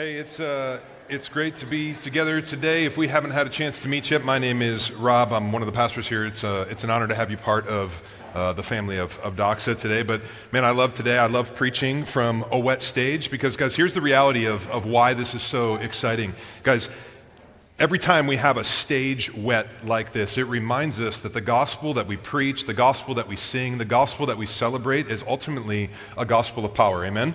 Hey, it's, uh, it's great to be together today. If we haven't had a chance to meet yet, my name is Rob. I'm one of the pastors here. It's, uh, it's an honor to have you part of uh, the family of, of Doxa today. But man, I love today. I love preaching from a wet stage because, guys, here's the reality of, of why this is so exciting. Guys, Every time we have a stage wet like this, it reminds us that the gospel that we preach, the gospel that we sing, the gospel that we celebrate is ultimately a gospel of power. Amen?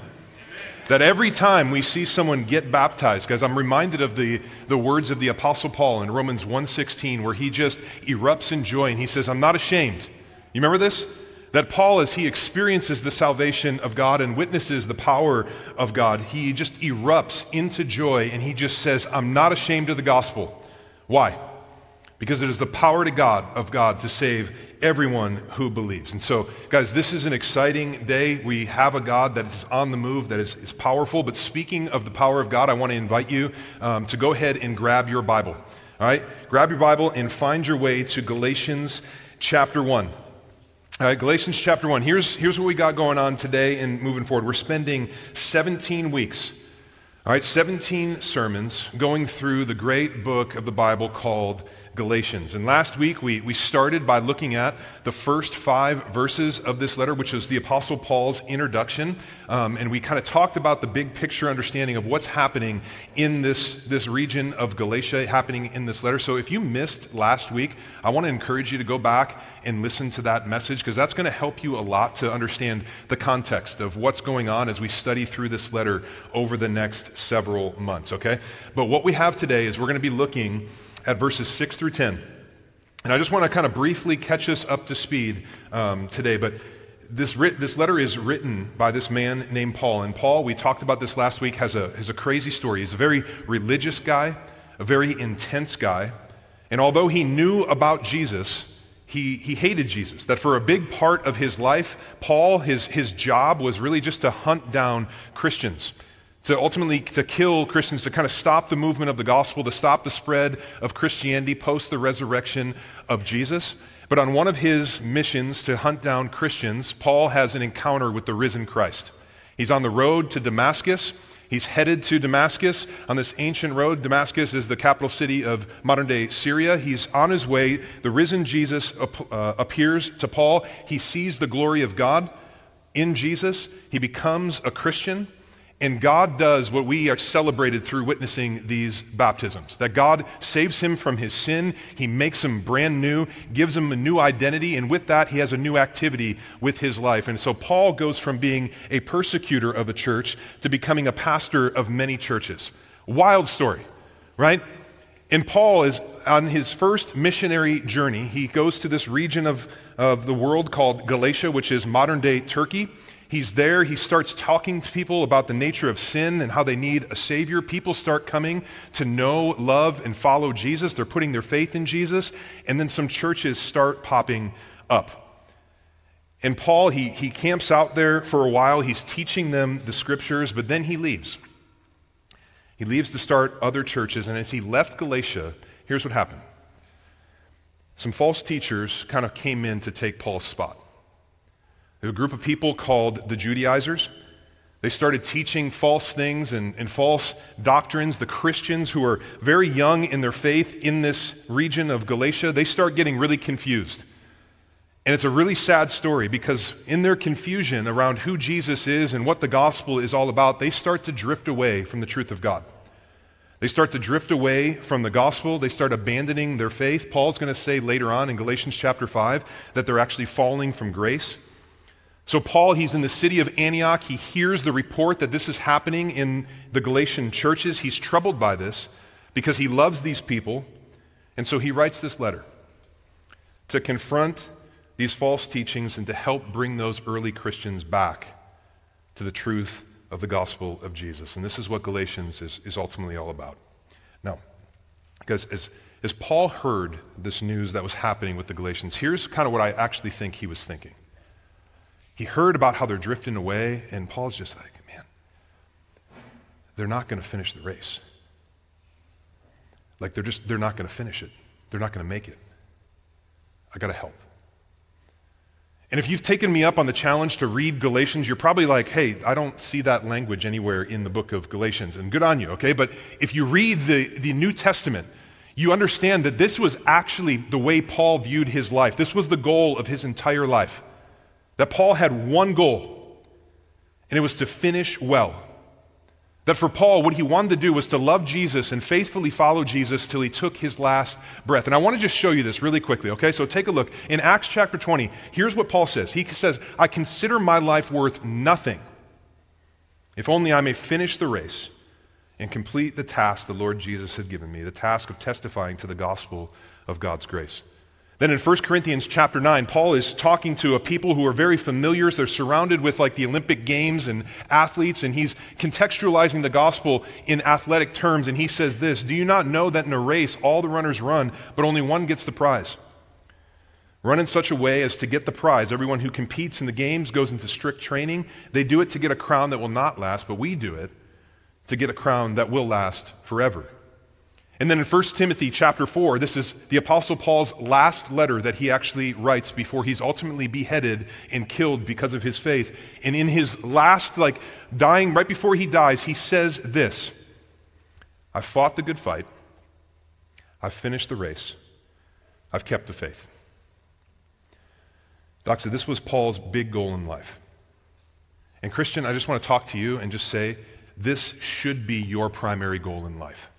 That every time we see someone get baptized, guys, I'm reminded of the, the words of the Apostle Paul in Romans 1.16 where he just erupts in joy and he says, I'm not ashamed. You remember this? That Paul, as he experiences the salvation of God and witnesses the power of God, he just erupts into joy and he just says, I'm not ashamed of the gospel. Why? Because it is the power to God of God to save everyone who believes. And so, guys, this is an exciting day. We have a God that is on the move, that is, is powerful. But speaking of the power of God, I want to invite you um, to go ahead and grab your Bible. All right? Grab your Bible and find your way to Galatians chapter 1. All right, Galatians chapter 1. Here's, here's what we got going on today and moving forward. We're spending 17 weeks, all right, 17 sermons going through the great book of the Bible called Galatians. And last week we, we started by looking at the first five verses of this letter, which is the Apostle Paul's introduction. Um, and we kind of talked about the big picture understanding of what's happening in this, this region of Galatia, happening in this letter. So if you missed last week, I want to encourage you to go back and listen to that message because that's going to help you a lot to understand the context of what's going on as we study through this letter over the next several months, okay? But what we have today is we're going to be looking at verses 6 through 10. And I just want to kind of briefly catch us up to speed um, today, but this, writ- this letter is written by this man named Paul. And Paul, we talked about this last week, has a, has a crazy story. He's a very religious guy, a very intense guy. And although he knew about Jesus, he, he hated Jesus. That for a big part of his life, Paul, his, his job was really just to hunt down Christians to ultimately to kill Christians, to kind of stop the movement of the gospel, to stop the spread of Christianity post the resurrection of Jesus. But on one of his missions to hunt down Christians, Paul has an encounter with the risen Christ. He's on the road to Damascus. He's headed to Damascus on this ancient road. Damascus is the capital city of modern day Syria. He's on his way. The risen Jesus uh, appears to Paul. He sees the glory of God in Jesus. He becomes a Christian. And God does what we are celebrated through witnessing these baptisms that God saves him from his sin, he makes him brand new, gives him a new identity, and with that, he has a new activity with his life. And so Paul goes from being a persecutor of a church to becoming a pastor of many churches. Wild story, right? And Paul is on his first missionary journey. He goes to this region of, of the world called Galatia, which is modern day Turkey. He's there. He starts talking to people about the nature of sin and how they need a Savior. People start coming to know, love, and follow Jesus. They're putting their faith in Jesus. And then some churches start popping up. And Paul, he, he camps out there for a while. He's teaching them the scriptures, but then he leaves. He leaves to start other churches. And as he left Galatia, here's what happened some false teachers kind of came in to take Paul's spot a group of people called the Judaizers. They started teaching false things and, and, false doctrines. The Christians who are very young in their faith in this region of Galatia, they start getting really confused. And it's a really sad story because in their confusion around who Jesus is and what the gospel is all about, they start to drift away from the truth of God. They start to drift away from the gospel. They start abandoning their faith. Paul's going to say later on in Galatians chapter 5 that they're actually falling from grace. So, Paul, he's in the city of Antioch. He hears the report that this is happening in the Galatian churches. He's troubled by this because he loves these people. And so he writes this letter to confront these false teachings and to help bring those early Christians back to the truth of the gospel of Jesus. And this is what Galatians is, is ultimately all about. Now, because as, as Paul heard this news that was happening with the Galatians, here's kind of what I actually think he was thinking. He heard about how they're drifting away, and Paul's just like, man, they're not going to finish the race. Like they're just, they're not going to finish it. They're not going to make it. I got to help. And if you've taken me up on the challenge to read Galatians, you're probably like, hey, I don't see that language anywhere in the book of Galatians. And good on you, okay? But if you read the, the New Testament, you understand that this was actually the way Paul viewed his life. This was the goal of his entire life. That Paul had one goal, and it was to finish well. That for Paul, what he wanted to do was to love Jesus and faithfully follow Jesus till he took his last breath. And I want to just show you this really quickly, okay? So take a look. In Acts chapter 20, here's what Paul says He says, I consider my life worth nothing if only I may finish the race and complete the task the Lord Jesus had given me, the task of testifying to the gospel of God's grace. Then in 1 Corinthians chapter 9, Paul is talking to a people who are very familiar. They're surrounded with like the Olympic Games and athletes, and he's contextualizing the gospel in athletic terms. And he says this Do you not know that in a race all the runners run, but only one gets the prize? Run in such a way as to get the prize. Everyone who competes in the games goes into strict training. They do it to get a crown that will not last, but we do it to get a crown that will last forever. And then in 1 Timothy chapter 4, this is the Apostle Paul's last letter that he actually writes before he's ultimately beheaded and killed because of his faith. And in his last, like dying right before he dies, he says this I've fought the good fight, I've finished the race, I've kept the faith. Doc said this was Paul's big goal in life. And Christian, I just want to talk to you and just say this should be your primary goal in life.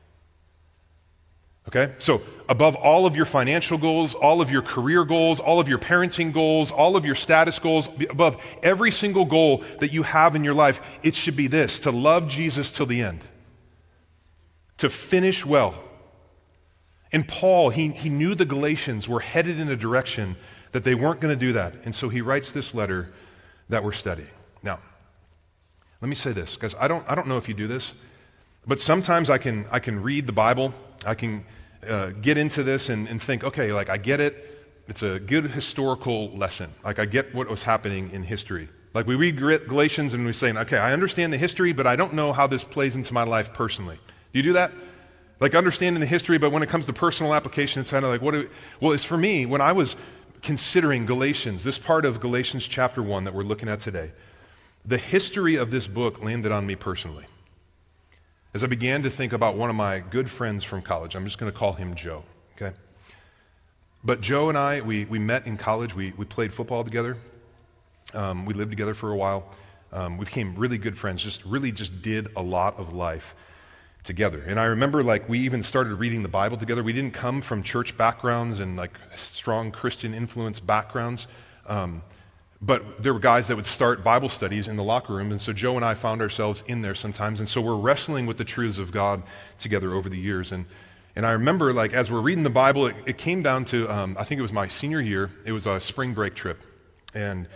Okay? So, above all of your financial goals, all of your career goals, all of your parenting goals, all of your status goals, above every single goal that you have in your life, it should be this to love Jesus till the end, to finish well. And Paul, he, he knew the Galatians were headed in a direction that they weren't going to do that. And so he writes this letter that we're studying. Now, let me say this, because I don't, I don't know if you do this, but sometimes I can, I can read the Bible I can uh, get into this and, and think, okay, like I get it. It's a good historical lesson. Like I get what was happening in history. Like we read Galatians and we say, okay, I understand the history, but I don't know how this plays into my life personally. Do you do that? Like understanding the history, but when it comes to personal application, it's kind of like, what? Do, well, it's for me when I was considering Galatians, this part of Galatians chapter one that we're looking at today. The history of this book landed on me personally as I began to think about one of my good friends from college. I'm just going to call him Joe, okay? But Joe and I, we, we met in college. We, we played football together. Um, we lived together for a while. Um, we became really good friends, just really just did a lot of life together. And I remember like we even started reading the Bible together. We didn't come from church backgrounds and like strong Christian influence backgrounds. Um, but there were guys that would start Bible studies in the locker room, and so Joe and I found ourselves in there sometimes, and so we're wrestling with the truths of God together over the years. And, and I remember, like, as we're reading the Bible, it, it came down to, um, I think it was my senior year, it was a spring break trip. And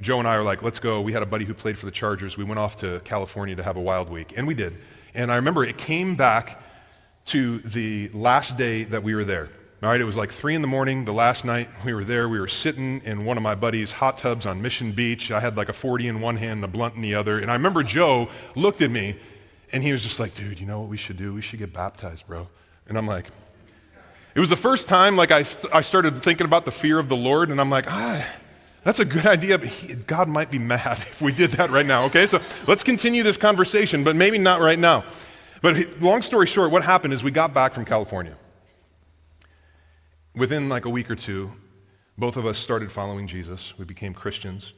Joe and I were like, let's go. We had a buddy who played for the Chargers. We went off to California to have a wild week, and we did. And I remember it came back to the last day that we were there. All right, it was like three in the morning the last night we were there. We were sitting in one of my buddy's hot tubs on Mission Beach. I had like a 40 in one hand and a blunt in the other. And I remember Joe looked at me and he was just like, dude, you know what we should do? We should get baptized, bro. And I'm like, it was the first time like I, I started thinking about the fear of the Lord. And I'm like, ah, that's a good idea, but he, God might be mad if we did that right now. Okay, so let's continue this conversation, but maybe not right now. But long story short, what happened is we got back from California within like a week or two, both of us started following Jesus. We became Christians.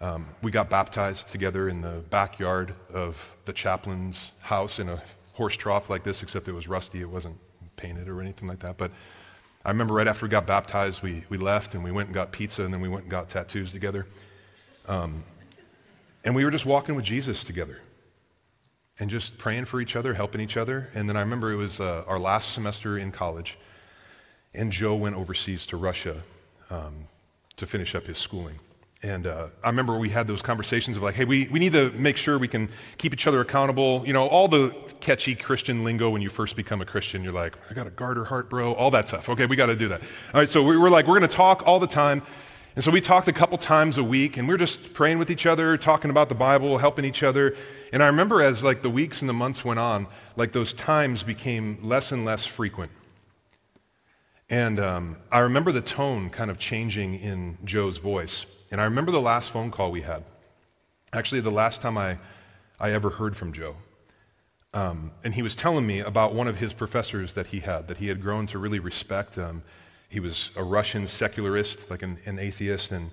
Um, we got baptized together in the backyard of the chaplain's house in a horse trough like this, except it was rusty. It wasn't painted or anything like that. But I remember right after we got baptized, we, we left and we went and got pizza and then we went and got tattoos together. Um, and we were just walking with Jesus together and just praying for each other, helping each other. And then I remember it was uh, our last semester in college and Joe went overseas to Russia um, to finish up his schooling. And uh, I remember we had those conversations of like, hey, we, we need to make sure we can keep each other accountable. You know, all the catchy Christian lingo when you first become a Christian. You're like, I got a garter heart, bro. All that stuff. Okay, we got to do that. All right, so we were like, we're going to talk all the time. And so we talked a couple times a week, and we we're just praying with each other, talking about the Bible, helping each other. And I remember as like the weeks and the months went on, like those times became less and less frequent. And um, I remember the tone kind of changing in Joe's voice. And I remember the last phone call we had. Actually, the last time I, I ever heard from Joe. Um, and he was telling me about one of his professors that he had, that he had grown to really respect. Um, he was a Russian secularist, like an, an, atheist, and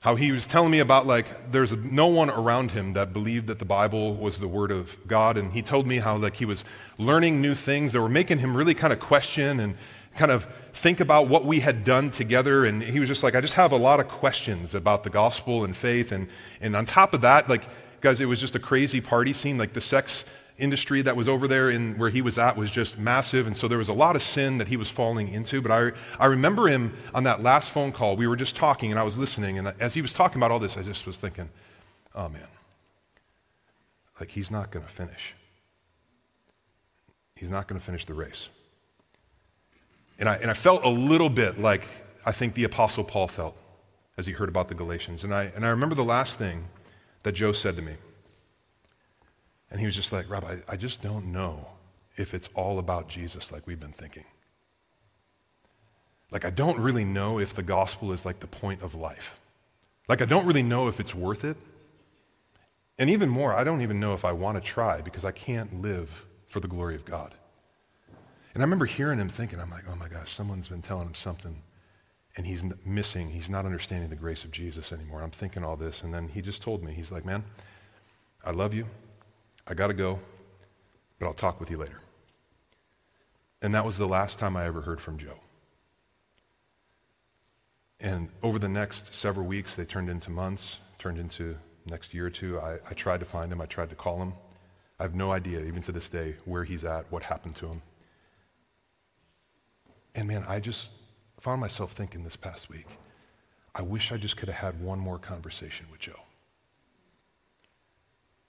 how he was telling me about like there's no one around him that believed that the Bible was the word of God, and he told me how like he was learning new things that were making him really kind of question and kind of think about what we had done together. And he was just like, I just have a lot of questions about the gospel and faith, and and on top of that, like guys, it was just a crazy party scene, like the sex industry that was over there in where he was at was just massive. And so there was a lot of sin that he was falling into. But I, I remember him on that last phone call. We were just talking and I was listening. And as he was talking about all this, I just was thinking, oh man, like he's not going to finish. He's not going to finish the race. And I, and I felt a little bit like I think the Apostle Paul felt as he heard about the Galatians. And I, and I remember the last thing that Joe said to me. And he was just like, Rob, I, I just don't know if it's all about Jesus like we've been thinking. Like, I don't really know if the gospel is like the point of life. Like, I don't really know if it's worth it. And even more, I don't even know if I want to try because I can't live for the glory of God. And I remember hearing him thinking, I'm like, oh my gosh, someone's been telling him something and he's missing, he's not understanding the grace of Jesus anymore. I'm thinking all this. And then he just told me, he's like, man, I love you. I got to go, but I'll talk with you later. And that was the last time I ever heard from Joe. And over the next several weeks, they turned into months, turned into next year or two. I, I tried to find him, I tried to call him. I have no idea, even to this day, where he's at, what happened to him. And man, I just found myself thinking this past week, I wish I just could have had one more conversation with Joe.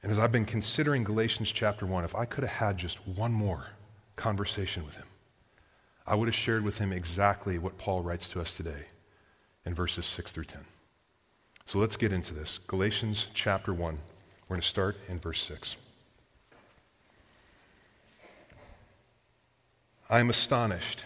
And as I've been considering Galatians chapter 1, if I could have had just one more conversation with him, I would have shared with him exactly what Paul writes to us today in verses 6 through 10. So let's get into this. Galatians chapter 1. We're going to start in verse 6. I am astonished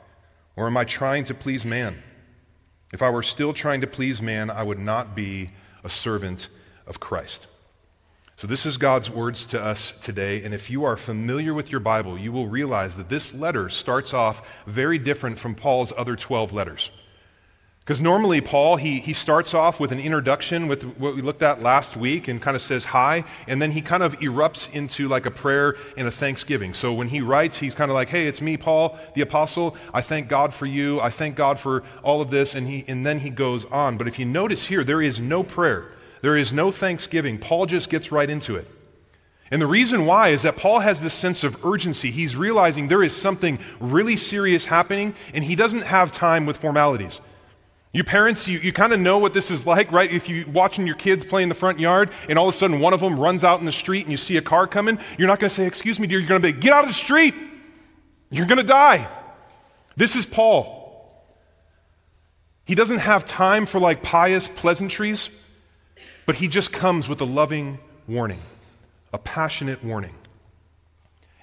Or am I trying to please man? If I were still trying to please man, I would not be a servant of Christ. So, this is God's words to us today. And if you are familiar with your Bible, you will realize that this letter starts off very different from Paul's other 12 letters. Because normally, Paul, he, he starts off with an introduction with what we looked at last week and kind of says hi, and then he kind of erupts into like a prayer and a thanksgiving. So when he writes, he's kind of like, hey, it's me, Paul, the apostle. I thank God for you. I thank God for all of this. And, he, and then he goes on. But if you notice here, there is no prayer. There is no thanksgiving. Paul just gets right into it. And the reason why is that Paul has this sense of urgency. He's realizing there is something really serious happening, and he doesn't have time with formalities. You parents, you, you kind of know what this is like, right? If you're watching your kids play in the front yard and all of a sudden one of them runs out in the street and you see a car coming, you're not going to say, Excuse me, dear. You're going to be, Get out of the street. You're going to die. This is Paul. He doesn't have time for like pious pleasantries. But he just comes with a loving warning, a passionate warning.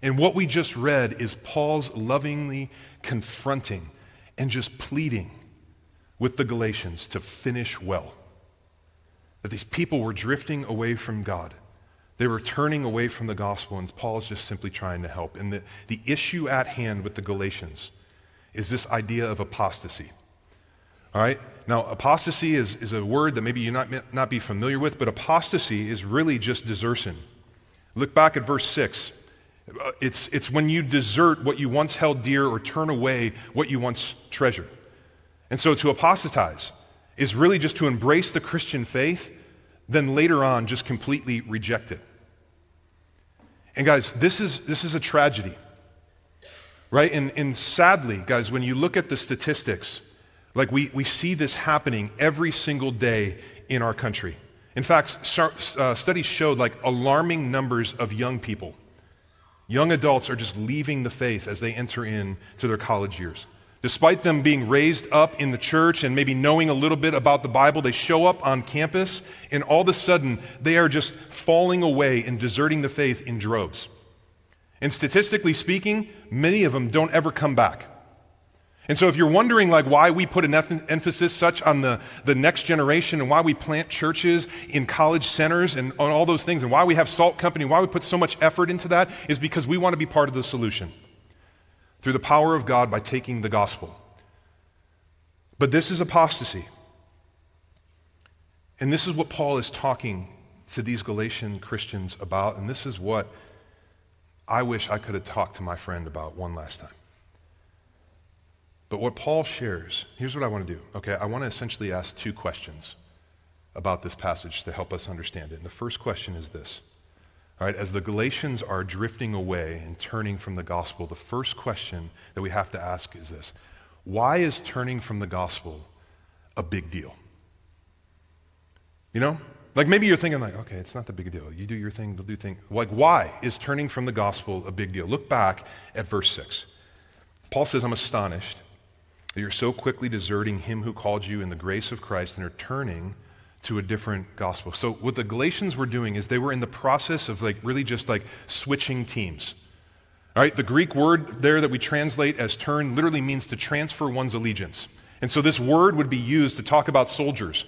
And what we just read is Paul's lovingly confronting and just pleading with the Galatians to finish well. That these people were drifting away from God. They were turning away from the gospel, and Paul is just simply trying to help. And the, the issue at hand with the Galatians is this idea of apostasy. All right? Now, apostasy is, is a word that maybe you not, not be familiar with, but apostasy is really just desertion. Look back at verse 6. Uh, it's, it's when you desert what you once held dear or turn away what you once treasured. And so to apostatize is really just to embrace the Christian faith, then later on just completely reject it. And guys, this is, this is a tragedy, right? And, and sadly, guys, when you look at the statistics, like we, we see this happening every single day in our country. In fact, uh, studies showed like alarming numbers of young people. Young adults are just leaving the faith as they enter into their college years. Despite them being raised up in the church and maybe knowing a little bit about the Bible, they show up on campus and all of a sudden they are just falling away and deserting the faith in droves. And statistically speaking, many of them don't ever come back. And so if you're wondering like why we put an emphasis such on the, the next generation and why we plant churches in college centers and on all those things and why we have Salt Company, why we put so much effort into that is because we want to be part of the solution through the power of God by taking the gospel. But this is apostasy. And this is what Paul is talking to these Galatian Christians about, and this is what I wish I could have talked to my friend about one last time. But what Paul shares, here's what I want to do. Okay, I want to essentially ask two questions about this passage to help us understand it. And the first question is this. All right, as the Galatians are drifting away and turning from the gospel, the first question that we have to ask is this Why is turning from the gospel a big deal? You know? Like maybe you're thinking, like, okay, it's not the big deal. You do your thing, they'll do thing. Like, why is turning from the gospel a big deal? Look back at verse 6. Paul says, I'm astonished that you're so quickly deserting him who called you in the grace of Christ and are turning to a different gospel. So what the Galatians were doing is they were in the process of like really just like switching teams. All right, the Greek word there that we translate as turn literally means to transfer one's allegiance. And so this word would be used to talk about soldiers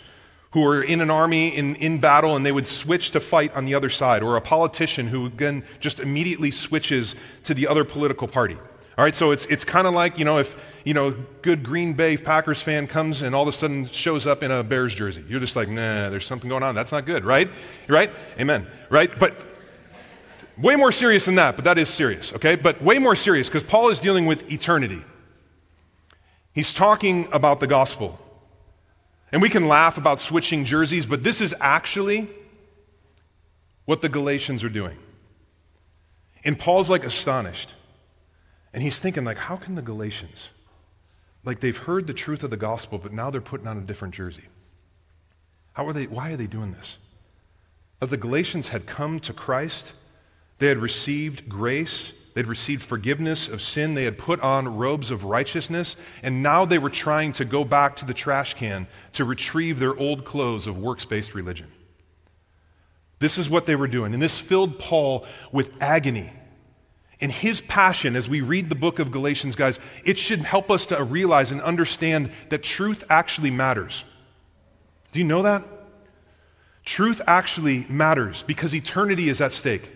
who are in an army in, in battle and they would switch to fight on the other side, or a politician who again just immediately switches to the other political party. All right, so it's, it's kind of like, you know, if, you know, a good Green Bay Packers fan comes and all of a sudden shows up in a Bears jersey. You're just like, nah, there's something going on. That's not good, right? Right? Amen. Right? But way more serious than that, but that is serious, okay? But way more serious because Paul is dealing with eternity. He's talking about the gospel. And we can laugh about switching jerseys, but this is actually what the Galatians are doing. And Paul's like astonished. And he's thinking, like, how can the Galatians, like they've heard the truth of the gospel, but now they're putting on a different jersey? How are they, why are they doing this? That the Galatians had come to Christ, they had received grace, they'd received forgiveness of sin, they had put on robes of righteousness, and now they were trying to go back to the trash can to retrieve their old clothes of works based religion. This is what they were doing. And this filled Paul with agony and his passion, as we read the book of Galatians, guys, it should help us to realize and understand that truth actually matters. Do you know that? Truth actually matters because eternity is at stake.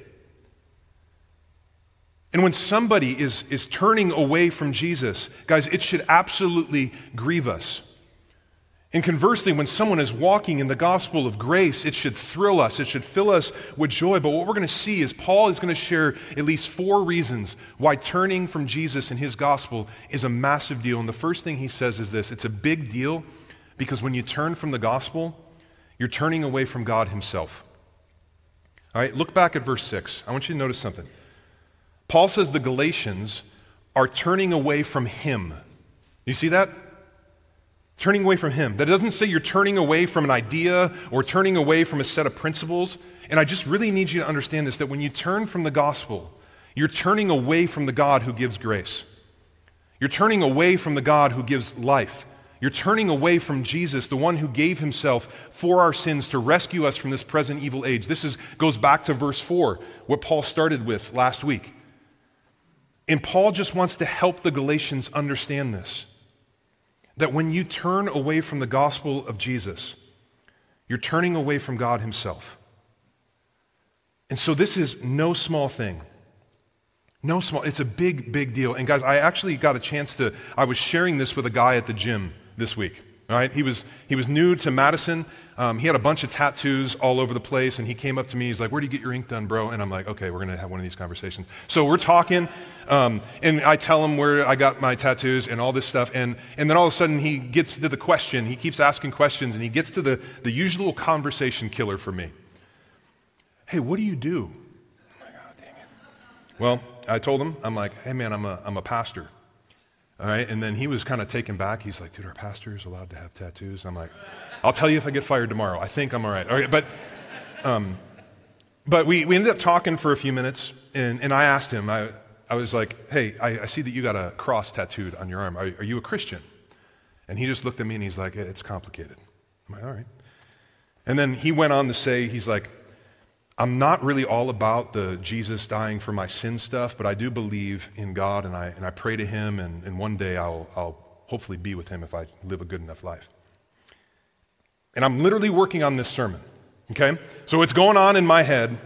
And when somebody is, is turning away from Jesus, guys, it should absolutely grieve us. And conversely, when someone is walking in the gospel of grace, it should thrill us, it should fill us with joy. But what we're going to see is Paul is going to share at least four reasons why turning from Jesus and his gospel is a massive deal. And the first thing he says is this it's a big deal because when you turn from the gospel, you're turning away from God himself. All right, look back at verse 6. I want you to notice something. Paul says the Galatians are turning away from him. You see that? Turning away from Him. That doesn't say you're turning away from an idea or turning away from a set of principles. And I just really need you to understand this that when you turn from the gospel, you're turning away from the God who gives grace. You're turning away from the God who gives life. You're turning away from Jesus, the one who gave himself for our sins to rescue us from this present evil age. This is, goes back to verse 4, what Paul started with last week. And Paul just wants to help the Galatians understand this that when you turn away from the gospel of Jesus, you're turning away from God Himself. And so this is no small thing. No small, it's a big, big deal. And guys, I actually got a chance to, I was sharing this with a guy at the gym this week. All right, he was, he was new to Madison. Um, he had a bunch of tattoos all over the place, and he came up to me. He's like, Where do you get your ink done, bro? And I'm like, Okay, we're going to have one of these conversations. So we're talking, um, and I tell him where I got my tattoos and all this stuff. And, and then all of a sudden, he gets to the question. He keeps asking questions, and he gets to the, the usual conversation killer for me. Hey, what do you do? Like, Oh, dang it. Well, I told him, I'm like, Hey, man, I'm a, I'm a pastor. All right. And then he was kind of taken back. He's like, dude, our pastor is allowed to have tattoos. And I'm like, I'll tell you if I get fired tomorrow. I think I'm all right. All right. But, um, but we, we ended up talking for a few minutes, and, and I asked him, I, I was like, hey, I, I see that you got a cross tattooed on your arm. Are, are you a Christian? And he just looked at me and he's like, it's complicated. I'm like, all right. And then he went on to say, he's like, I'm not really all about the Jesus dying for my sin stuff, but I do believe in God and I, and I pray to him, and, and one day I'll, I'll hopefully be with him if I live a good enough life. And I'm literally working on this sermon, okay? So it's going on in my head.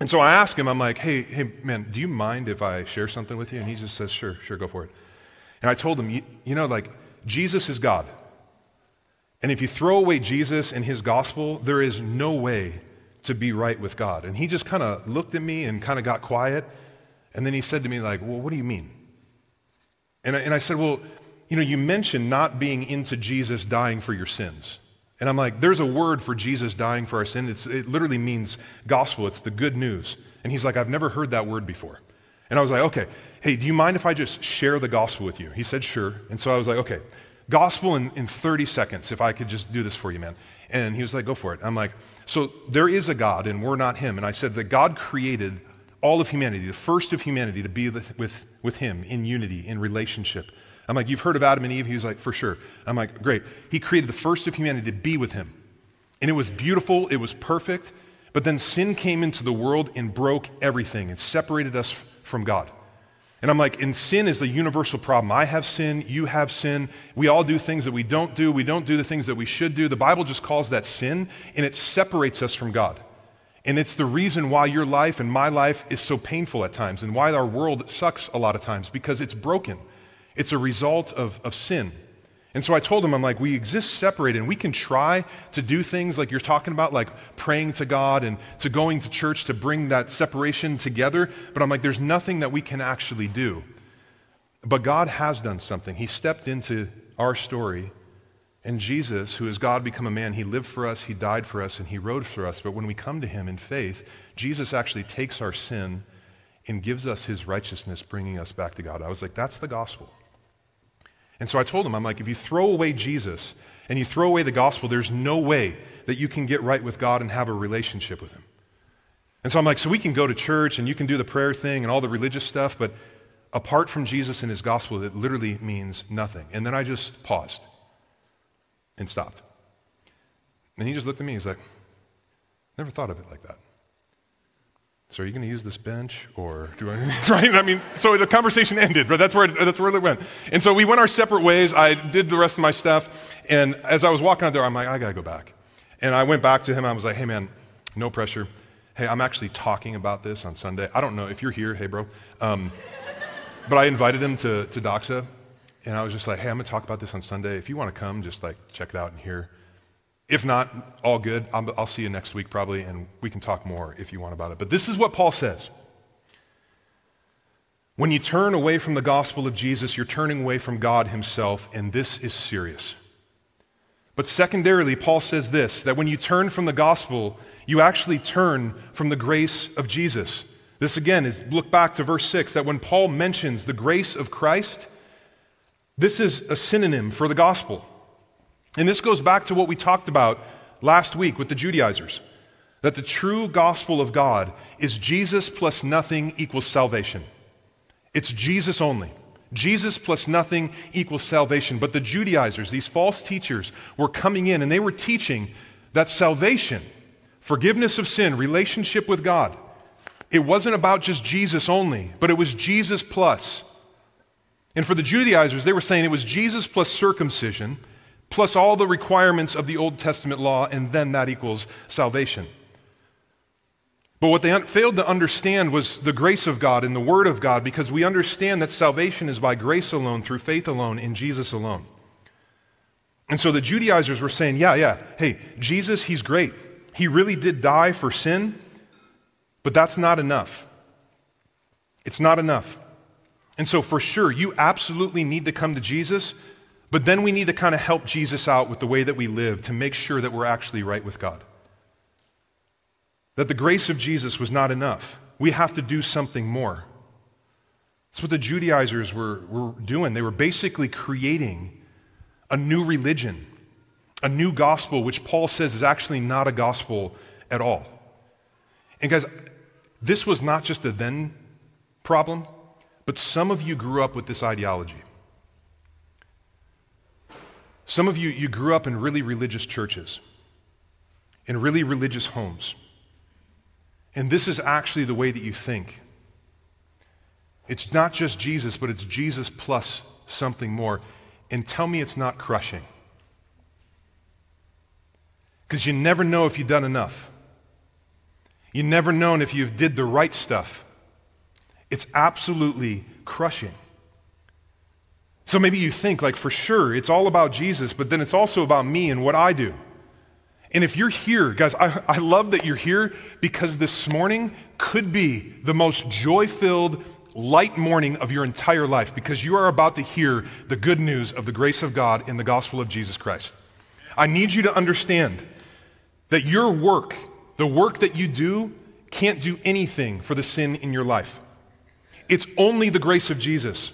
And so I ask him, I'm like, hey, hey, man, do you mind if I share something with you? And he just says, sure, sure, go for it. And I told him, you, you know, like, Jesus is God. And if you throw away Jesus and his gospel, there is no way to be right with God. And he just kind of looked at me and kind of got quiet. And then he said to me, like, well, what do you mean? And I, and I said, well, you know, you mentioned not being into Jesus dying for your sins. And I'm like, there's a word for Jesus dying for our sin. It's, it literally means gospel. It's the good news. And he's like, I've never heard that word before. And I was like, okay, hey, do you mind if I just share the gospel with you? He said, sure. And so I was like, okay, gospel in, in 30 seconds, if I could just do this for you, man. And he was like, go for it. I'm like, so there is a God, and we're not him. And I said that God created all of humanity, the first of humanity, to be with, with, him in unity, in relationship. I'm like, you've heard of Adam and Eve? He was like, for sure. I'm like, great. He created the first of humanity to be with him. And it was beautiful, it was perfect. But then sin came into the world and broke everything and separated us from God. And I'm like, and sin is the universal problem. I have sin, you have sin. We all do things that we don't do. We don't do the things that we should do. The Bible just calls that sin, and it separates us from God. And it's the reason why your life and my life is so painful at times, and why our world sucks a lot of times, because it's broken. It's a result of, of sin. And so I told him, I'm like, we exist separated, and we can try to do things like you're talking about, like praying to God and to going to church to bring that separation together. But I'm like, there's nothing that we can actually do. But God has done something. He stepped into our story, and Jesus, who is God become a man, he lived for us, he died for us, and he rose for us. But when we come to him in faith, Jesus actually takes our sin and gives us his righteousness, bringing us back to God. I was like, that's the gospel. And so I told him, I'm like, if you throw away Jesus and you throw away the gospel, there's no way that you can get right with God and have a relationship with him. And so I'm like, so we can go to church and you can do the prayer thing and all the religious stuff, but apart from Jesus and his gospel, it literally means nothing. And then I just paused and stopped. And he just looked at me. He's like, never thought of it like that. So are you going to use this bench or do I, right? I mean, so the conversation ended, but that's where, it, that's where it went. And so we went our separate ways. I did the rest of my stuff. And as I was walking out there, I'm like, I got to go back. And I went back to him. I was like, hey, man, no pressure. Hey, I'm actually talking about this on Sunday. I don't know if you're here. Hey, bro. Um, but I invited him to, to Doxa. And I was just like, hey, I'm going to talk about this on Sunday. If you want to come, just like check it out and hear if not, all good. I'll, I'll see you next week probably, and we can talk more if you want about it. But this is what Paul says. When you turn away from the gospel of Jesus, you're turning away from God Himself, and this is serious. But secondarily, Paul says this that when you turn from the gospel, you actually turn from the grace of Jesus. This again is look back to verse 6 that when Paul mentions the grace of Christ, this is a synonym for the gospel. And this goes back to what we talked about last week with the Judaizers that the true gospel of God is Jesus plus nothing equals salvation. It's Jesus only. Jesus plus nothing equals salvation. But the Judaizers, these false teachers, were coming in and they were teaching that salvation, forgiveness of sin, relationship with God, it wasn't about just Jesus only, but it was Jesus plus. And for the Judaizers, they were saying it was Jesus plus circumcision plus all the requirements of the Old Testament law, and then that equals salvation. But what they failed to understand was the grace of God and the Word of God, because we understand that salvation is by grace alone, through faith alone, in Jesus alone. And so the Judaizers were saying, yeah, yeah, hey, Jesus, he's great. He really did die for sin, but that's not enough. It's not enough. And so, for sure, you absolutely need to come to Jesus but then we need to kind of help Jesus out with the way that we live to make sure that we're actually right with God. That the grace of Jesus was not enough. We have to do something more. That's what the Judaizers were, were doing. They were basically creating a new religion, a new gospel, which Paul says is actually not a gospel at all. And guys, this was not just a then problem, but some of you grew up with this ideology. Some of you, you grew up in really religious churches, in really religious homes. And this is actually the way that you think. It's not just Jesus, but it's Jesus plus something more. And tell me it's not crushing. Because you never know if you've done enough. You never know if you've did the right stuff. It's absolutely crushing. So maybe you think, like, for sure, it's all about Jesus, but then it's also about me and what I do. And if you're here, guys, I, I love that you're here because this morning could be the most joy filled, light morning of your entire life because you are about to hear the good news of the grace of God in the gospel of Jesus Christ. I need you to understand that your work, the work that you do, can't do anything for the sin in your life. It's only the grace of Jesus.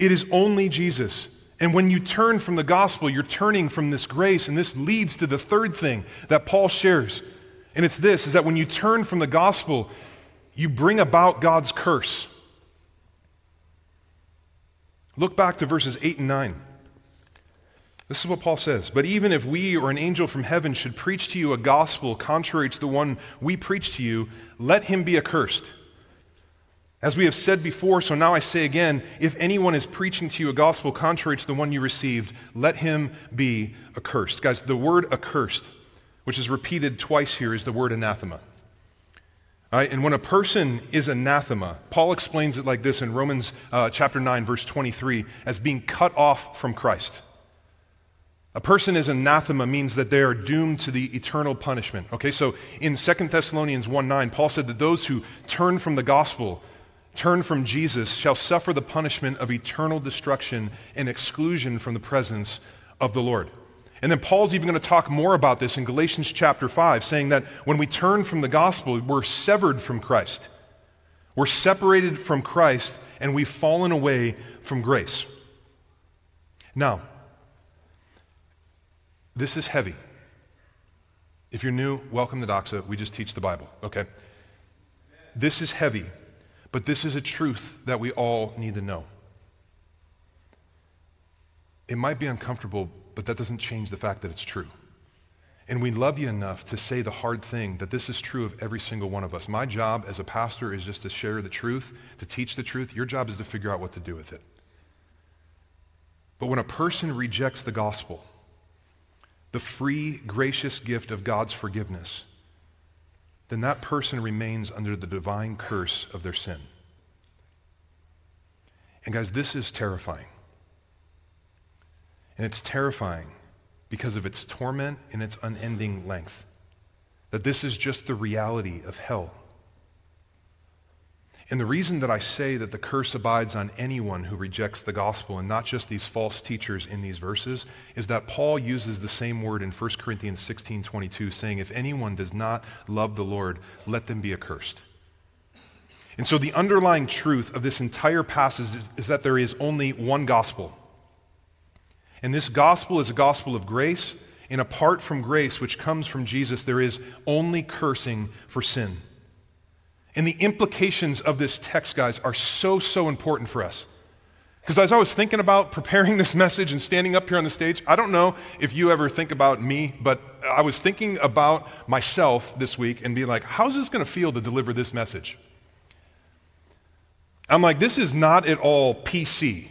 It is only Jesus. And when you turn from the gospel, you're turning from this grace, and this leads to the third thing that Paul shares. And it's this is that when you turn from the gospel, you bring about God's curse. Look back to verses 8 and 9. This is what Paul says. But even if we or an angel from heaven should preach to you a gospel contrary to the one we preach to you, let him be accursed. As we have said before, so now I say again if anyone is preaching to you a gospel contrary to the one you received, let him be accursed. Guys, the word accursed, which is repeated twice here, is the word anathema. Right? And when a person is anathema, Paul explains it like this in Romans uh, chapter 9, verse 23, as being cut off from Christ. A person is anathema means that they are doomed to the eternal punishment. Okay, so in 2 Thessalonians 1 9, Paul said that those who turn from the gospel turn from Jesus shall suffer the punishment of eternal destruction and exclusion from the presence of the Lord. And then Paul's even going to talk more about this in Galatians chapter 5, saying that when we turn from the gospel, we're severed from Christ. We're separated from Christ and we've fallen away from grace. Now, this is heavy. If you're new, welcome to Doxa. We just teach the Bible, okay? This is heavy but this is a truth that we all need to know. It might be uncomfortable, but that doesn't change the fact that it's true. And we love you enough to say the hard thing that this is true of every single one of us. My job as a pastor is just to share the truth, to teach the truth. Your job is to figure out what to do with it. But when a person rejects the gospel, the free, gracious gift of God's forgiveness, then that person remains under the divine curse of their sin. And guys, this is terrifying. And it's terrifying because of its torment and its unending length. That this is just the reality of hell. And the reason that I say that the curse abides on anyone who rejects the gospel and not just these false teachers in these verses is that Paul uses the same word in 1 Corinthians 16 22, saying, If anyone does not love the Lord, let them be accursed. And so the underlying truth of this entire passage is, is that there is only one gospel. And this gospel is a gospel of grace. And apart from grace, which comes from Jesus, there is only cursing for sin. And the implications of this text, guys, are so, so important for us. Because as I was thinking about preparing this message and standing up here on the stage, I don't know if you ever think about me, but I was thinking about myself this week and being like, how's this going to feel to deliver this message? I'm like, this is not at all PC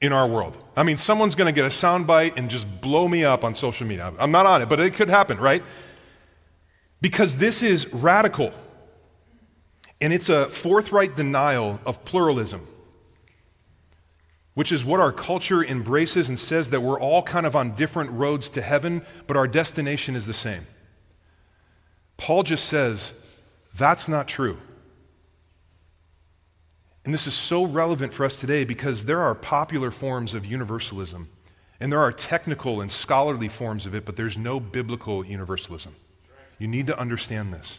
in our world. I mean, someone's going to get a soundbite and just blow me up on social media. I'm not on it, but it could happen, right? Because this is radical. And it's a forthright denial of pluralism, which is what our culture embraces and says that we're all kind of on different roads to heaven, but our destination is the same. Paul just says that's not true. And this is so relevant for us today because there are popular forms of universalism, and there are technical and scholarly forms of it, but there's no biblical universalism. You need to understand this.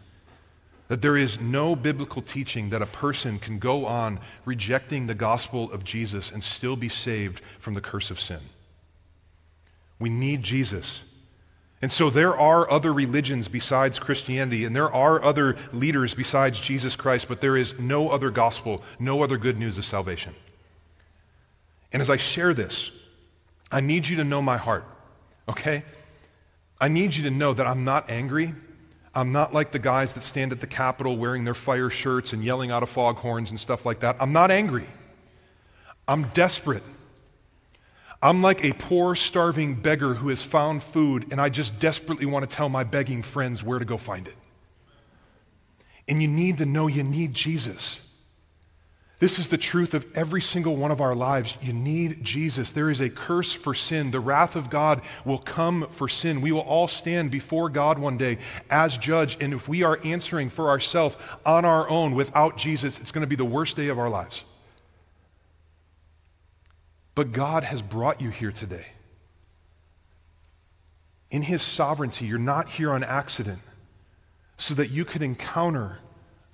That there is no biblical teaching that a person can go on rejecting the gospel of Jesus and still be saved from the curse of sin. We need Jesus. And so there are other religions besides Christianity, and there are other leaders besides Jesus Christ, but there is no other gospel, no other good news of salvation. And as I share this, I need you to know my heart, okay? I need you to know that I'm not angry. I'm not like the guys that stand at the Capitol wearing their fire shirts and yelling out of foghorns and stuff like that. I'm not angry. I'm desperate. I'm like a poor, starving beggar who has found food, and I just desperately want to tell my begging friends where to go find it. And you need to know you need Jesus. This is the truth of every single one of our lives. You need Jesus. There is a curse for sin. The wrath of God will come for sin. We will all stand before God one day as judge. And if we are answering for ourselves on our own without Jesus, it's going to be the worst day of our lives. But God has brought you here today. In His sovereignty, you're not here on accident so that you could encounter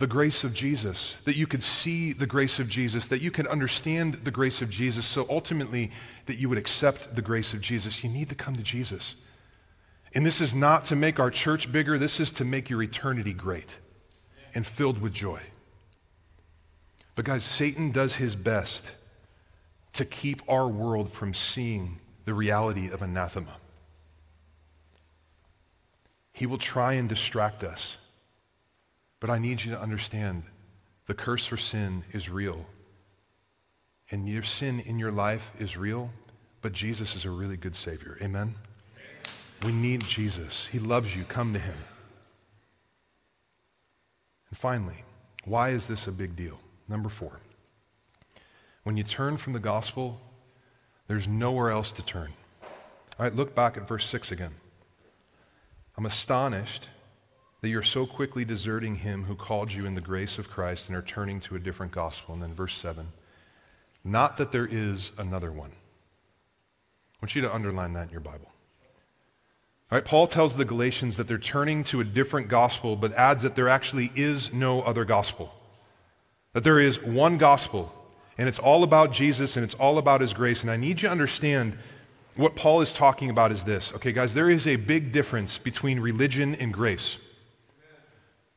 the grace of Jesus, that you could see the grace of Jesus, that you could understand the grace of Jesus, so ultimately that you would accept the grace of Jesus. You need to come to Jesus. And this is not to make our church bigger, this is to make your eternity great and filled with joy. But guys, Satan does his best to keep our world from seeing the reality of anathema. He will try and distract us. But I need you to understand the curse for sin is real. And your sin in your life is real, but Jesus is a really good Savior. Amen? We need Jesus. He loves you. Come to Him. And finally, why is this a big deal? Number four. When you turn from the gospel, there's nowhere else to turn. All right, look back at verse 6 again. I'm astonished that you're so quickly deserting him who called you in the grace of Christ and are turning to a different gospel. And then verse 7 not that there is another one. I want you to underline that in your Bible. All right, Paul tells the Galatians that they're turning to a different gospel, but adds that there actually is no other gospel. That there is one gospel, and it's all about Jesus and it's all about his grace. And I need you to understand what Paul is talking about is this. Okay, guys, there is a big difference between religion and grace.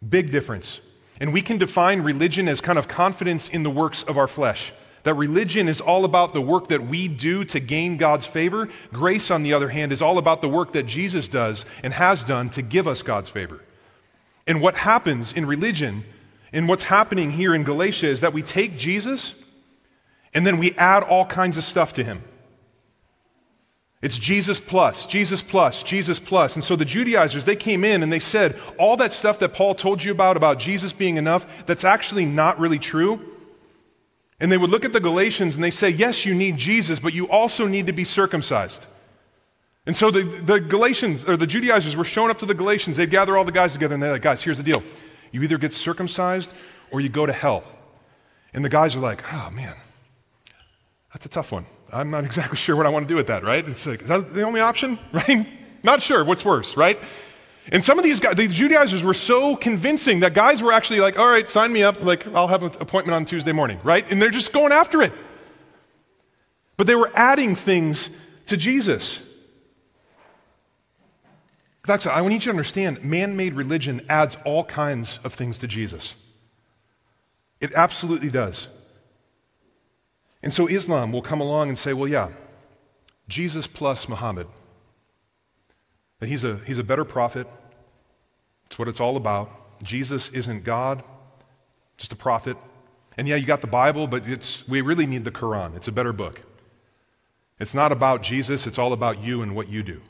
Big difference. And we can define religion as kind of confidence in the works of our flesh. That religion is all about the work that we do to gain God's favor. Grace, on the other hand, is all about the work that Jesus does and has done to give us God's favor. And what happens in religion, and what's happening here in Galatia, is that we take Jesus and then we add all kinds of stuff to him. It's Jesus plus, Jesus plus, Jesus plus. And so the Judaizers, they came in and they said, all that stuff that Paul told you about, about Jesus being enough, that's actually not really true. And they would look at the Galatians and they say, yes, you need Jesus, but you also need to be circumcised. And so the, the Galatians, or the Judaizers were showing up to the Galatians. They'd gather all the guys together and they're like, guys, here's the deal. You either get circumcised or you go to hell. And the guys are like, oh man, that's a tough one. I'm not exactly sure what I want to do with that, right? It's like, is that the only option, right? not sure. What's worse, right? And some of these guys, the Judaizers were so convincing that guys were actually like, all right, sign me up. Like, I'll have an appointment on Tuesday morning, right? And they're just going after it. But they were adding things to Jesus. That's, I need you to understand man made religion adds all kinds of things to Jesus. It absolutely does. And so Islam will come along and say, well, yeah, Jesus plus Muhammad. That he's a, he's a better prophet. It's what it's all about. Jesus isn't God, just a prophet. And yeah, you got the Bible, but it's, we really need the Quran. It's a better book. It's not about Jesus, it's all about you and what you do.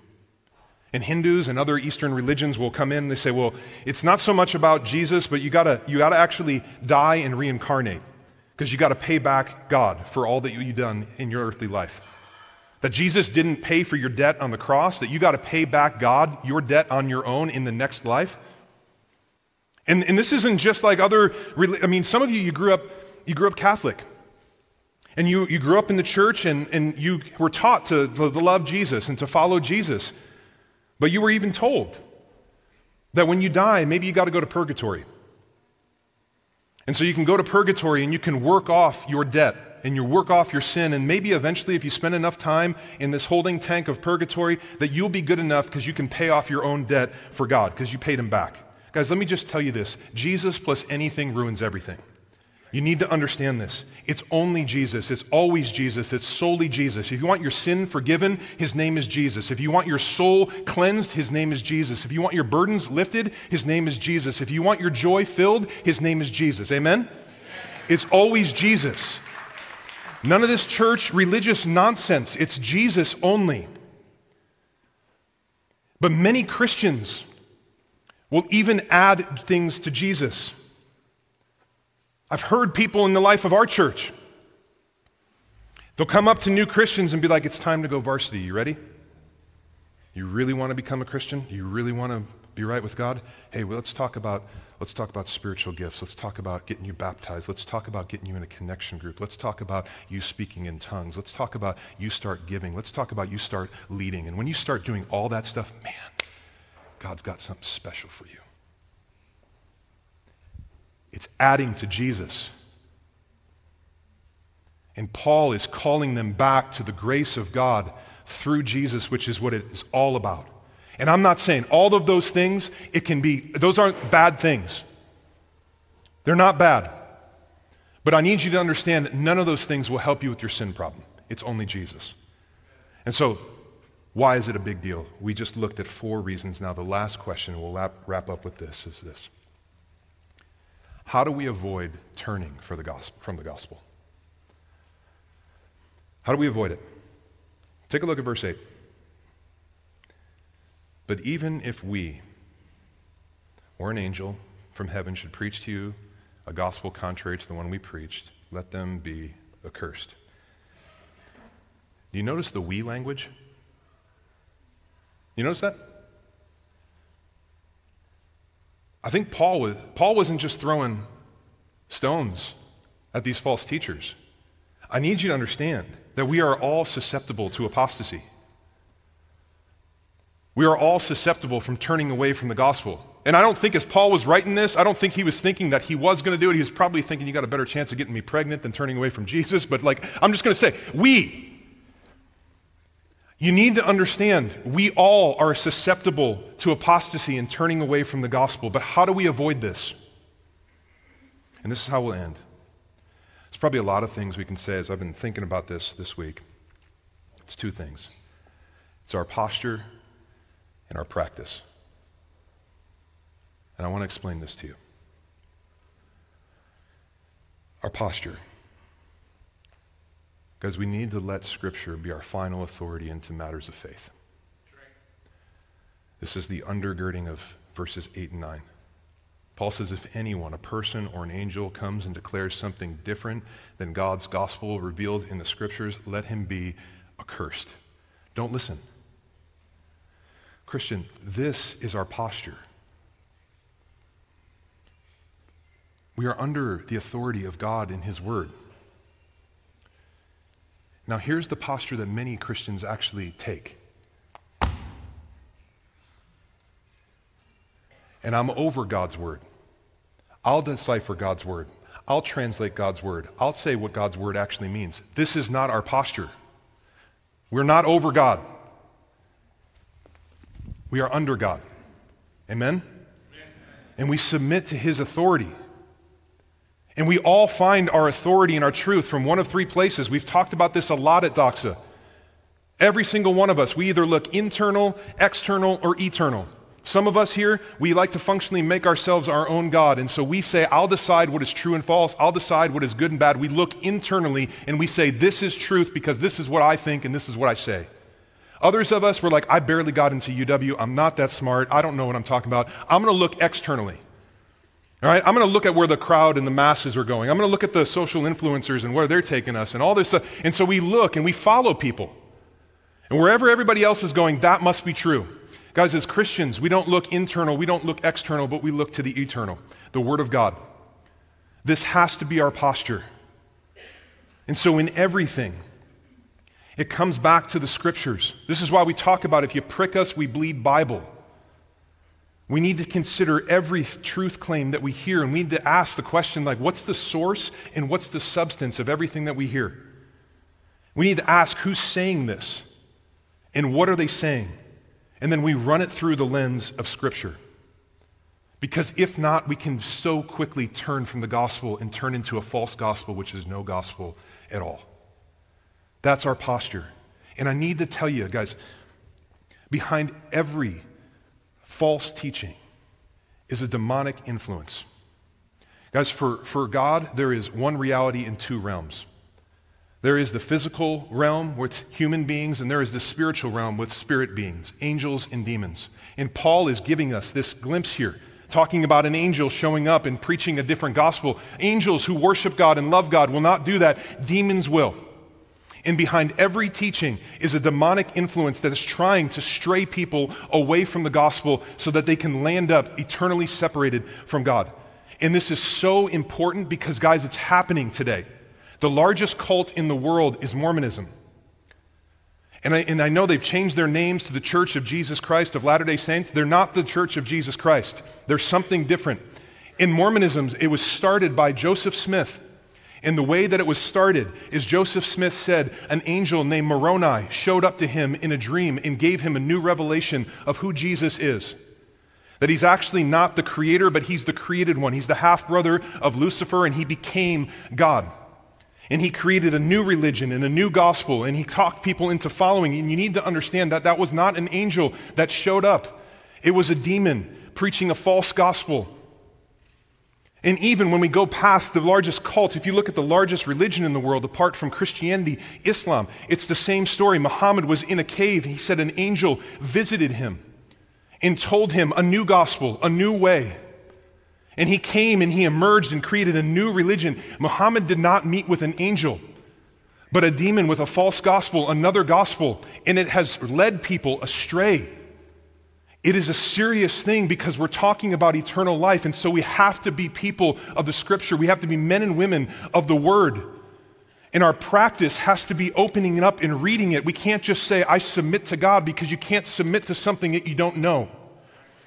And Hindus and other Eastern religions will come in they say, well, it's not so much about Jesus, but you gotta, you gotta actually die and reincarnate because you got to pay back God for all that you've done in your earthly life. That Jesus didn't pay for your debt on the cross, that you got to pay back God your debt on your own in the next life. And, and this isn't just like other, I mean, some of you, you grew up, you grew up Catholic. And you, you grew up in the church and, and you were taught to, to love Jesus and to follow Jesus. But you were even told that when you die, maybe you got to go to purgatory. And so you can go to purgatory and you can work off your debt and you work off your sin. And maybe eventually, if you spend enough time in this holding tank of purgatory, that you'll be good enough because you can pay off your own debt for God because you paid him back. Guys, let me just tell you this Jesus plus anything ruins everything. You need to understand this. It's only Jesus. It's always Jesus. It's solely Jesus. If you want your sin forgiven, his name is Jesus. If you want your soul cleansed, his name is Jesus. If you want your burdens lifted, his name is Jesus. If you want your joy filled, his name is Jesus. Amen? It's always Jesus. None of this church religious nonsense. It's Jesus only. But many Christians will even add things to Jesus. I've heard people in the life of our church. They'll come up to new Christians and be like, It's time to go varsity. You ready? You really want to become a Christian? You really want to be right with God? Hey, well, let's talk about let's talk about spiritual gifts. Let's talk about getting you baptized. Let's talk about getting you in a connection group. Let's talk about you speaking in tongues. Let's talk about you start giving. Let's talk about you start leading. And when you start doing all that stuff, man, God's got something special for you. It's adding to Jesus. And Paul is calling them back to the grace of God through Jesus, which is what it is all about. And I'm not saying all of those things, it can be, those aren't bad things. They're not bad. But I need you to understand that none of those things will help you with your sin problem. It's only Jesus. And so, why is it a big deal? We just looked at four reasons. Now, the last question, we'll wrap, wrap up with this, is this how do we avoid turning the gospel, from the gospel? How do we avoid it? Take a look at verse 8. But even if we or an angel from heaven should preach to you a gospel contrary to the one we preached, let them be accursed. Do you notice the we language? You notice that? I think Paul, was, Paul wasn't just throwing stones at these false teachers. I need you to understand that we are all susceptible to apostasy. We are all susceptible from turning away from the gospel. And I don't think as Paul was writing this, I don't think he was thinking that he was going to do it. He was probably thinking you got a better chance of getting me pregnant than turning away from Jesus. But like, I'm just going to say, we, you need to understand we all are susceptible to apostasy and turning away from the gospel. But how do we avoid this? And this is how we'll end. There's probably a lot of things we can say as I've been thinking about this this week. It's two things it's our posture and our practice. And I want to explain this to you. Our posture. Because we need to let Scripture be our final authority into matters of faith. This is the undergirding of verses 8 and 9. Paul says, if anyone, a person or an angel, comes and declares something different than God's gospel revealed in the Scriptures, let him be accursed. Don't listen. Christian, this is our posture. We are under the authority of God in His Word. Now, here's the posture that many Christians actually take. And I'm over God's word. I'll decipher God's word. I'll translate God's word. I'll say what God's word actually means. This is not our posture. We're not over God. We are under God. Amen? And we submit to his authority. And we all find our authority and our truth from one of three places. We've talked about this a lot at Doxa. Every single one of us, we either look internal, external, or eternal. Some of us here, we like to functionally make ourselves our own God. And so we say, I'll decide what is true and false. I'll decide what is good and bad. We look internally and we say, this is truth because this is what I think and this is what I say. Others of us, we're like, I barely got into UW. I'm not that smart. I don't know what I'm talking about. I'm going to look externally. All right, I'm going to look at where the crowd and the masses are going. I'm going to look at the social influencers and where they're taking us and all this stuff. And so we look and we follow people. And wherever everybody else is going, that must be true. Guys, as Christians, we don't look internal, we don't look external, but we look to the eternal, the Word of God. This has to be our posture. And so, in everything, it comes back to the Scriptures. This is why we talk about if you prick us, we bleed Bible. We need to consider every truth claim that we hear, and we need to ask the question like, what's the source and what's the substance of everything that we hear? We need to ask who's saying this and what are they saying? And then we run it through the lens of Scripture. Because if not, we can so quickly turn from the gospel and turn into a false gospel, which is no gospel at all. That's our posture. And I need to tell you, guys, behind every false teaching is a demonic influence. Guys, for, for God, there is one reality in two realms. There is the physical realm with human beings, and there is the spiritual realm with spirit beings, angels and demons. And Paul is giving us this glimpse here, talking about an angel showing up and preaching a different gospel. Angels who worship God and love God will not do that, demons will. And behind every teaching is a demonic influence that is trying to stray people away from the gospel so that they can land up eternally separated from God. And this is so important because, guys, it's happening today. The largest cult in the world is Mormonism. And I, and I know they've changed their names to the Church of Jesus Christ of Latter day Saints. They're not the Church of Jesus Christ, they're something different. In Mormonism, it was started by Joseph Smith. And the way that it was started is Joseph Smith said an angel named Moroni showed up to him in a dream and gave him a new revelation of who Jesus is. That he's actually not the creator, but he's the created one. He's the half brother of Lucifer, and he became God. And he created a new religion and a new gospel, and he talked people into following. And you need to understand that that was not an angel that showed up, it was a demon preaching a false gospel. And even when we go past the largest cult, if you look at the largest religion in the world, apart from Christianity, Islam, it's the same story. Muhammad was in a cave. He said an angel visited him and told him a new gospel, a new way. And he came and he emerged and created a new religion. Muhammad did not meet with an angel, but a demon with a false gospel, another gospel, and it has led people astray. It is a serious thing because we're talking about eternal life. And so we have to be people of the scripture. We have to be men and women of the word. And our practice has to be opening it up and reading it. We can't just say, I submit to God because you can't submit to something that you don't know.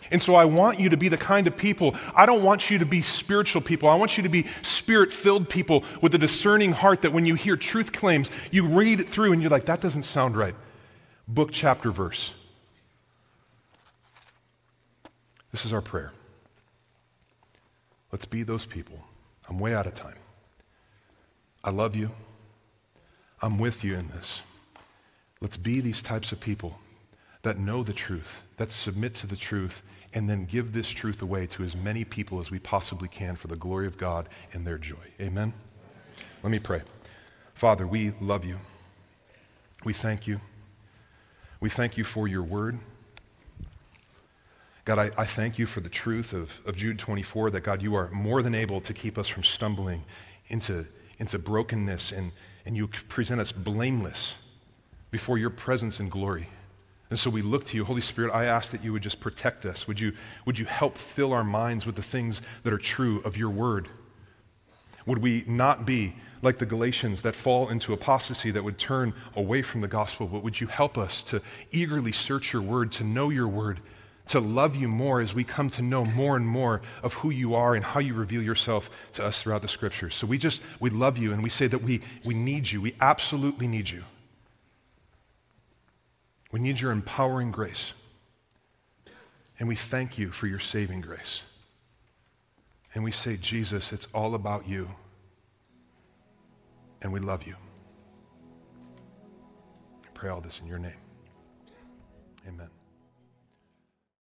And so I want you to be the kind of people, I don't want you to be spiritual people. I want you to be spirit filled people with a discerning heart that when you hear truth claims, you read it through and you're like, that doesn't sound right. Book, chapter, verse. This is our prayer. Let's be those people. I'm way out of time. I love you. I'm with you in this. Let's be these types of people that know the truth, that submit to the truth, and then give this truth away to as many people as we possibly can for the glory of God and their joy. Amen? Let me pray. Father, we love you. We thank you. We thank you for your word. God, I, I thank you for the truth of, of Jude 24 that, God, you are more than able to keep us from stumbling into, into brokenness and, and you present us blameless before your presence and glory. And so we look to you. Holy Spirit, I ask that you would just protect us. Would you, would you help fill our minds with the things that are true of your word? Would we not be like the Galatians that fall into apostasy that would turn away from the gospel, but would you help us to eagerly search your word, to know your word, to love you more as we come to know more and more of who you are and how you reveal yourself to us throughout the scriptures. So we just, we love you and we say that we, we need you. We absolutely need you. We need your empowering grace. And we thank you for your saving grace. And we say, Jesus, it's all about you. And we love you. I pray all this in your name. Amen.